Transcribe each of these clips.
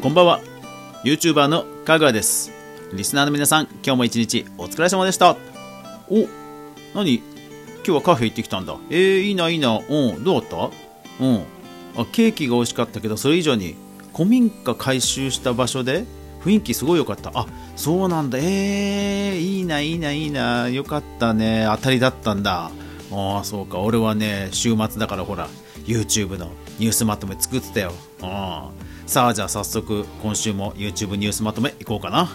こんばんは。YouTuber のかぐわです。リスナーの皆さん今日も一日お疲れ様でした。お何？今日はカフェ行ってきたんだ。えー、いいないいな。うんどうだった？うん。あケーキが美味しかったけどそれ以上に古民家改修した場所で雰囲気すごい良かった。あそうなんだ。えー、いいないいないいな。よかったね。当たりだったんだ。ああそうか。俺はね週末だからほら YouTube のニュースまとめ作ってたよ。あさあじゃあ早速今週も YouTube ニュースまとめいこうかな。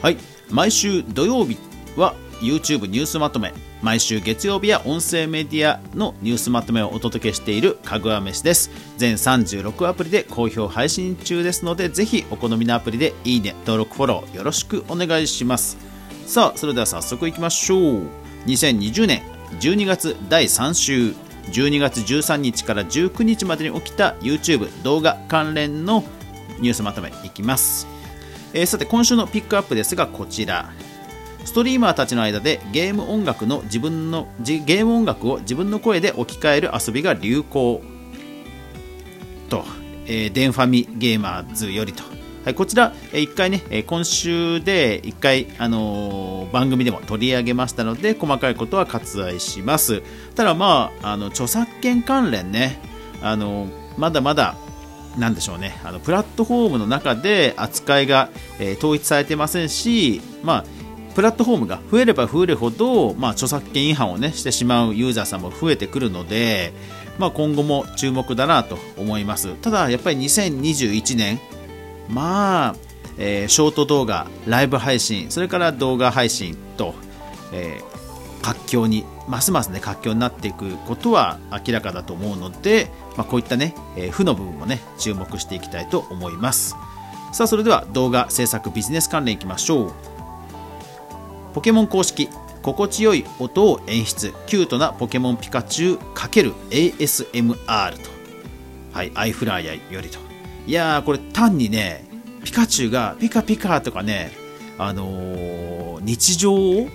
はい。毎週土曜日は YouTube ニュースまとめ。毎週月曜日や音声メディアのニュースまとめをお届けしているかぐわ飯です。全36アプリで好評配信中ですのでぜひお好みのアプリでいいね登録フォローよろしくお願いします。さあそれでは早速いきましょう。2020年12月第3週。12月13日から19日までに起きた YouTube 動画関連のニュースまとめいきます。えー、さて今週のピックアップですがこちら。ストリーマーたちの間でゲーム音楽の自分のゲーム音楽を自分の声で置き換える遊びが流行と、えー、デンファミゲーマーズよりと、はい、こちら、えー、1回ね、え、今週で1回、あのー、番組でも取り上げましたので細かいことは割愛します。ただまああの著作権関連ね、あのー、まだまだなんでしょうねあのプラットフォームの中で扱いが、えー、統一されてませんし、まあ、プラットフォームが増えれば増えるほど、まあ、著作権違反を、ね、してしまうユーザーさんも増えてくるので、まあ、今後も注目だなと思います。ただやっぱり2021年まあ、えー、ショート動画ライブ配信それから動画配信と、えー、活況にますますね活況になっていくことは明らかだと思うので、まあ、こういったね、えー、負の部分もね注目していきたいと思います。さあそれでは動画制作ビジネス関連いきましょう。ポケモン公式心地よい音を演出。キュートなポケモンピカチュウ ×ASMR とはいアイフライヤーよりと。いやーこれ単にねピカチュウがピカピカとかねあのー、日常を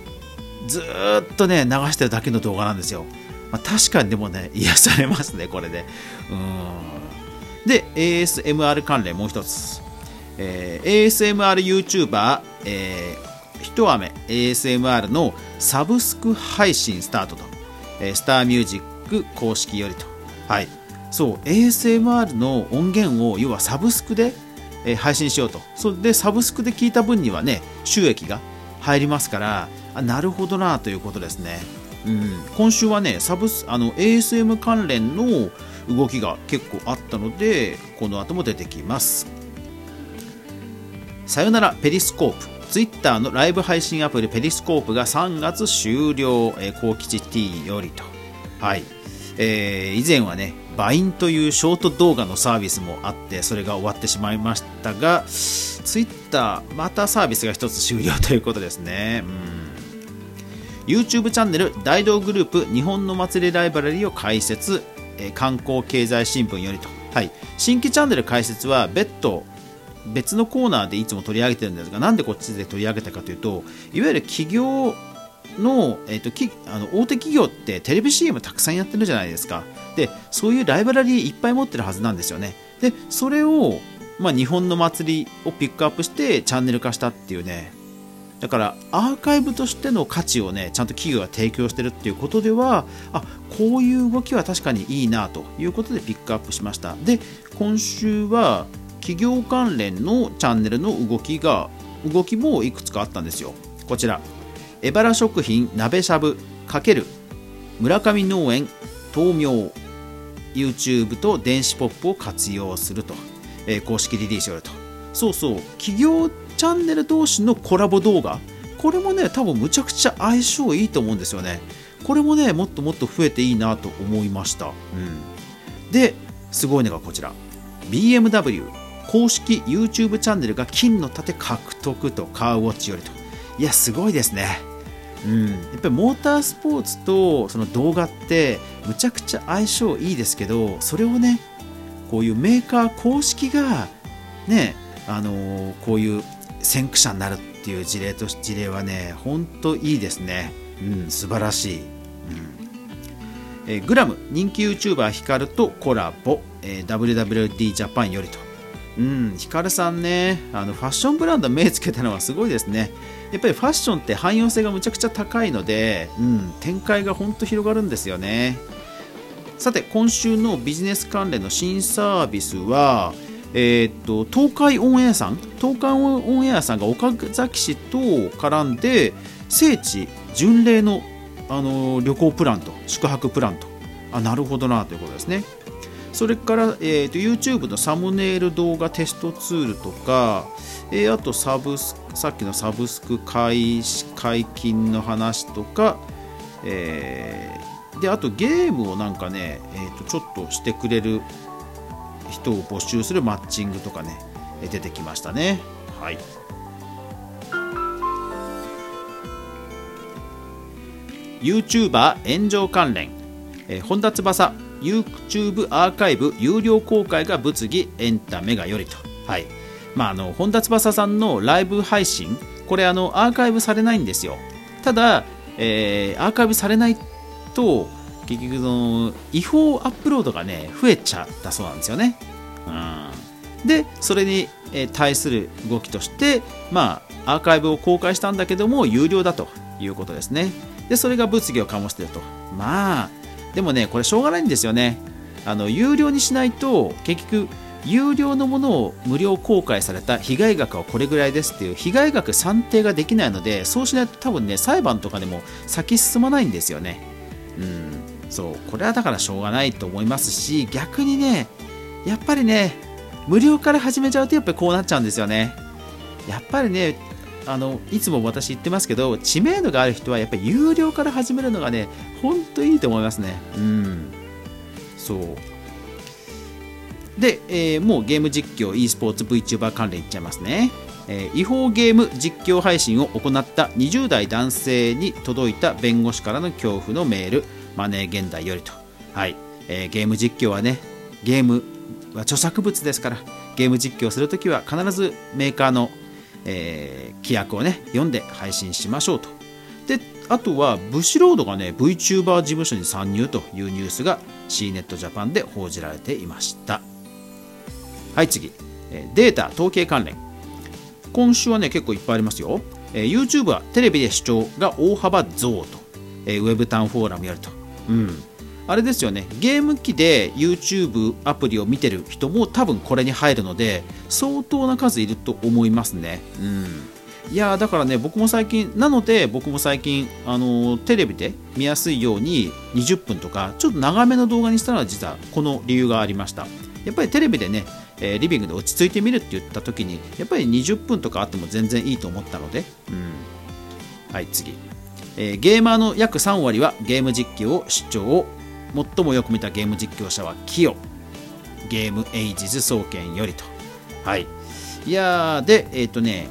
ずっとね流してるだけの動画なんですよ、まあ、確かにでもね癒されますねこれで。うん。で ASMR 関連もう一つ、えー、ASMRYouTuber、えー、ひとあめ ASMR のサブスク配信スタートと、えー、スターミュージック公式よりと。はい。そう ASMR の音源を要はサブスクで、配信しようと。それでサブスクで聞いた分にはね収益が入りますからあなるほどなということですね、うん、今週はねサブスあの ASM 関連の動きが結構あったのでこの後も出てきます。さよならペリスコープ。ツイッターのライブ配信アプリペリスコープが3月終了、えー、高吉 T よりと。はい、えー、以前はねバインというショート動画のサービスもあってそれが終わってしまいましたがツイッターまたサービスが1つ終了ということですね、うん、YouTube チャンネル大道グループ日本の祭りライブラリーを開設、え、観光経済新聞よりと、はい、新規チャンネル開設は別途別のコーナーでいつも取り上げてるんですがなんでこっちで取り上げたかというといわゆる企業の,、えーと、きあの大手企業ってテレビ CM たくさんやってるじゃないですか。でそういうライブラリーいっぱい持ってるはずなんですよね。でそれを、まあ、日本の祭りをピックアップしてチャンネル化したっていうね。だからアーカイブとしての価値をねちゃんと企業が提供してるっていうことではあこういう動きは確かにいいなということでピックアップしました。で今週は企業関連のチャンネルの動きが動きもいくつかあったんですよ。こちら。エバラ食品鍋しゃぶ×村上農園豆苗 YouTube と電子ポップを活用すると、えー、公式リリースよると。そうそう。企業チャンネル同士のコラボ動画。これもね多分むちゃくちゃ相性いいと思うんですよね。これもねもっともっと増えていいなと思いました、うん、ですごいのがこちら。BMW 公式 YouTube チャンネルが金の盾獲得とカーウォッチよりと。いやすごいですね。うん、やっぱりモータースポーツとその動画ってむちゃくちゃ相性いいですけどそれをねこういうメーカー公式がねあのー、こういう先駆者になるっていう事例と事例はね本当いいですね、うん、素晴らしい、うん。えー、グラム人気 YouTuber ヒカルとコラボ、えー、WWD ジャパンよりと。うん。ヒカルさんねあのファッションブランド目つけたのはすごいですねやっぱりファッションって汎用性がむちゃくちゃ高いので、うん、展開が本当広がるんですよね。さて今週のビジネス関連の新サービスはえー、っと東海オンエアさん東海オンエアさんが岡崎市と絡んで聖地巡礼のあの旅行プランと宿泊プランと。あなるほどなということですね。それから、えーと、YouTube のサムネイル動画テストツールとか、えー、あとサブスさっきのサブスク解解禁の話とか、えー、であとゲームをなんかね、えーと、ちょっとしてくれる人を募集するマッチングとかね出てきましたね。はい。YouTuber 炎上関連、えー、本田翼。YouTube アーカイブ有料公開が物議エンタメがよりと、はい。まあ、あの本田翼さんのライブ配信これあのアーカイブされないんですよ。ただ、えー、アーカイブされないと結局の違法アップロードがね増えちゃったそうなんですよね、うん、でそれに対する動きとしてまあアーカイブを公開したんだけども有料だということですね。でそれが物議を醸していると。まあでもねこれしょうがないんですよね。あの有料にしないと結局有料のものを無料公開された被害額はこれぐらいですっていう被害額算定ができないのでそうしないと多分ね裁判とかでも先進まないんですよね。うん。そう。これはだからしょうがないと思いますし逆にねやっぱりね無料から始めちゃうとやっぱりこうなっちゃうんですよね。やっぱりねあのいつも私言ってますけど知名度がある人はやっぱり有料から始めるのがね本当いいと思いますね。うん。そう。で、えー、もうゲーム実況 e スポーツ VTuber 関連いっちゃいますね、えー、違法ゲーム実況配信を行った20代男性に届いた弁護士からの恐怖のメールマネー現代よりと。はい、えー、ゲーム実況はねゲームは著作物ですからゲーム実況するときは必ずメーカーのえー、規約をね読んで配信しましょうと。であとはブシロードがね VTuber 事務所に参入というニュースが C ネットジャパンで報じられていました。はい次。データ統計関連。今週はね結構いっぱいありますよ。え YouTube はテレビで視聴が大幅増と。えウェブタウンフォーラムやると。うん。あれですよね。ゲーム機で YouTube アプリを見てる人も多分これに入るので相当な数いると思いますね。うん。いやだからね僕も最近なので僕も最近あのテレビで見やすいように20分とかちょっと長めの動画にしたのは実はこの理由がありました。やっぱりテレビでね、え、リビングで落ち着いてみるって言った時にやっぱり20分とかあっても全然いいと思ったので、うん、はい次、えー、ゲーマーの約3割はゲーム実況を視聴最もよく見たゲーム実況者はキヨ。ゲームエイジズ総研よりと。はい。いやでえっ、ー、とね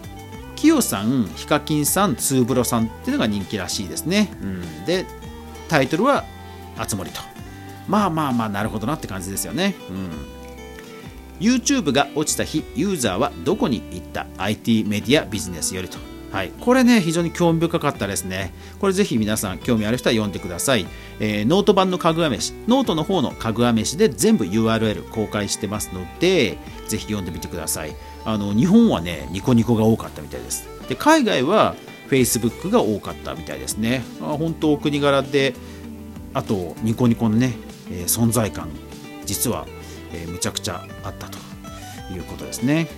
キヨさんヒカキンさんツーブロさんっていうのが人気らしいですね、うん、でタイトルは「あつ森」と。まあまあまあなるほどなって感じですよね、うん。YouTube が落ちた日ユーザーはどこに行った？IT メディアビジネスよりとはい、これね非常に興味深かったですね。これぜひ皆さん興味ある人は読んでください、えー、ノート版のかぐわ飯。ノートの方のかぐわ飯で全部 URL 公開してますのでぜひ読んでみてください。あの日本はねニコニコが多かったみたいです。で海外は Facebook が多かったみたいですね。あ本当お国柄であとニコニコのね、えー、存在感実は、えー、むちゃくちゃあったということですね。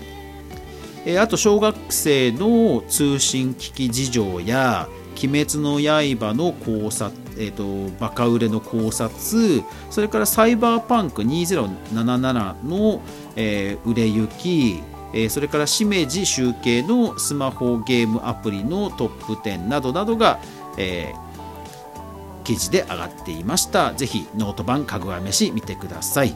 えあと小学生の通信機器事情や「鬼滅の刃」の考察、えーと、バカ売れの考察それからサイバーパンク2077の、えー、売れ行きえそれからしめじ集計のスマホゲームアプリのトップ10などなどが、えー、記事で上がっていましたぜひノート版かぐわ飯見てください。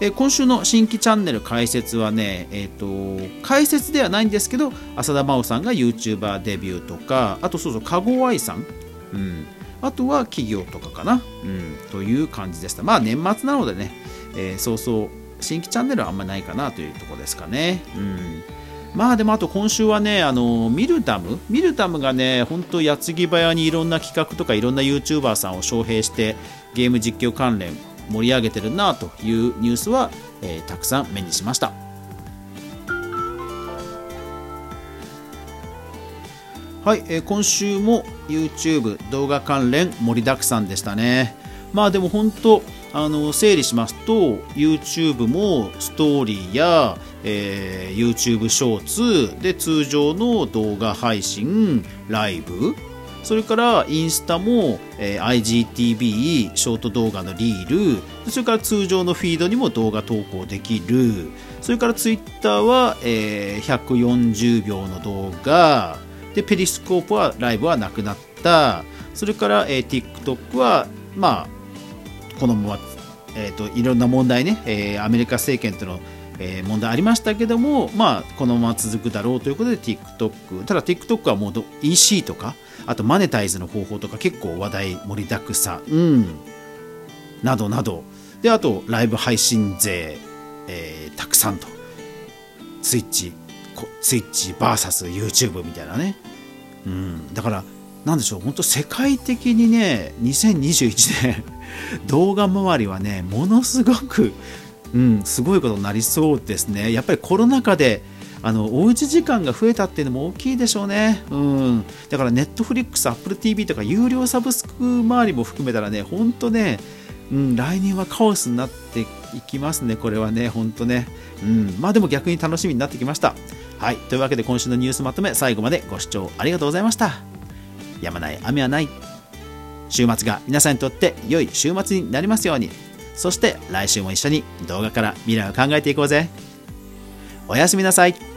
え今週の新規チャンネル解説はね、えーと、解説ではないんですけど浅田真央さんが YouTuber デビューとかあとそうそう籠愛さん、うん、あとは企業とかかな、うん、という感じでした。まあ年末なのでね、えー、そうそう新規チャンネルはあんまないかなというとこですかね、うん。まあでもあと今週はね、あのミルタム。ミルタムがね、本当矢継ぎ早にいろんな企画とかいろんな YouTuber さんを招聘して、ゲーム実況関連盛り上げてるなというニュースは、えー、たくさん目にしました。はい、えー、今週も YouTube 動画関連盛りだくさんでしたね。まあでも本当あの整理しますと YouTube もストーリーや、えー、YouTube ショーツで通常の動画配信ライブそれからインスタも、えー、IGTV ショート動画のリール。それから通常のフィードにも動画投稿できる。それから Twitter は、えー、140秒の動画。でペリスコープはライブはなくなった。それから、えー、TikTok はまあこのまま、えーと、いろんな問題ね、えー、アメリカ政権との、え、問題ありましたけども、まあ、このまま続くだろうということで TikTok ただ TikTok はもう EC とかあとマネタイズの方法とか結構話題盛りだくさん、うん、などなど。であとライブ配信税、えー、たくさんと。スイッチスイッチ VSYouTube みたいなね、うん、だからなんでしょう本当世界的にね2021年 動画周りはねものすごく、うん、すごいことになりそうですね。やっぱりコロナ禍であのおうち時間が増えたっていうのも大きいでしょうね、うん、だからネットフリックス、アップル TV とか有料サブスク周りも含めたらね本当ね、うん、来年はカオスになっていきますね、これはね、本当ね、うん、まあでも逆に楽しみになってきました。はい。というわけで今週のニュースまとめ、最後までご視聴ありがとうございました。やまない雨はない。週末が皆さんにとって良い週末になりますように。そして来週も一緒に動画から未来を考えていこうぜ。おやすみなさい。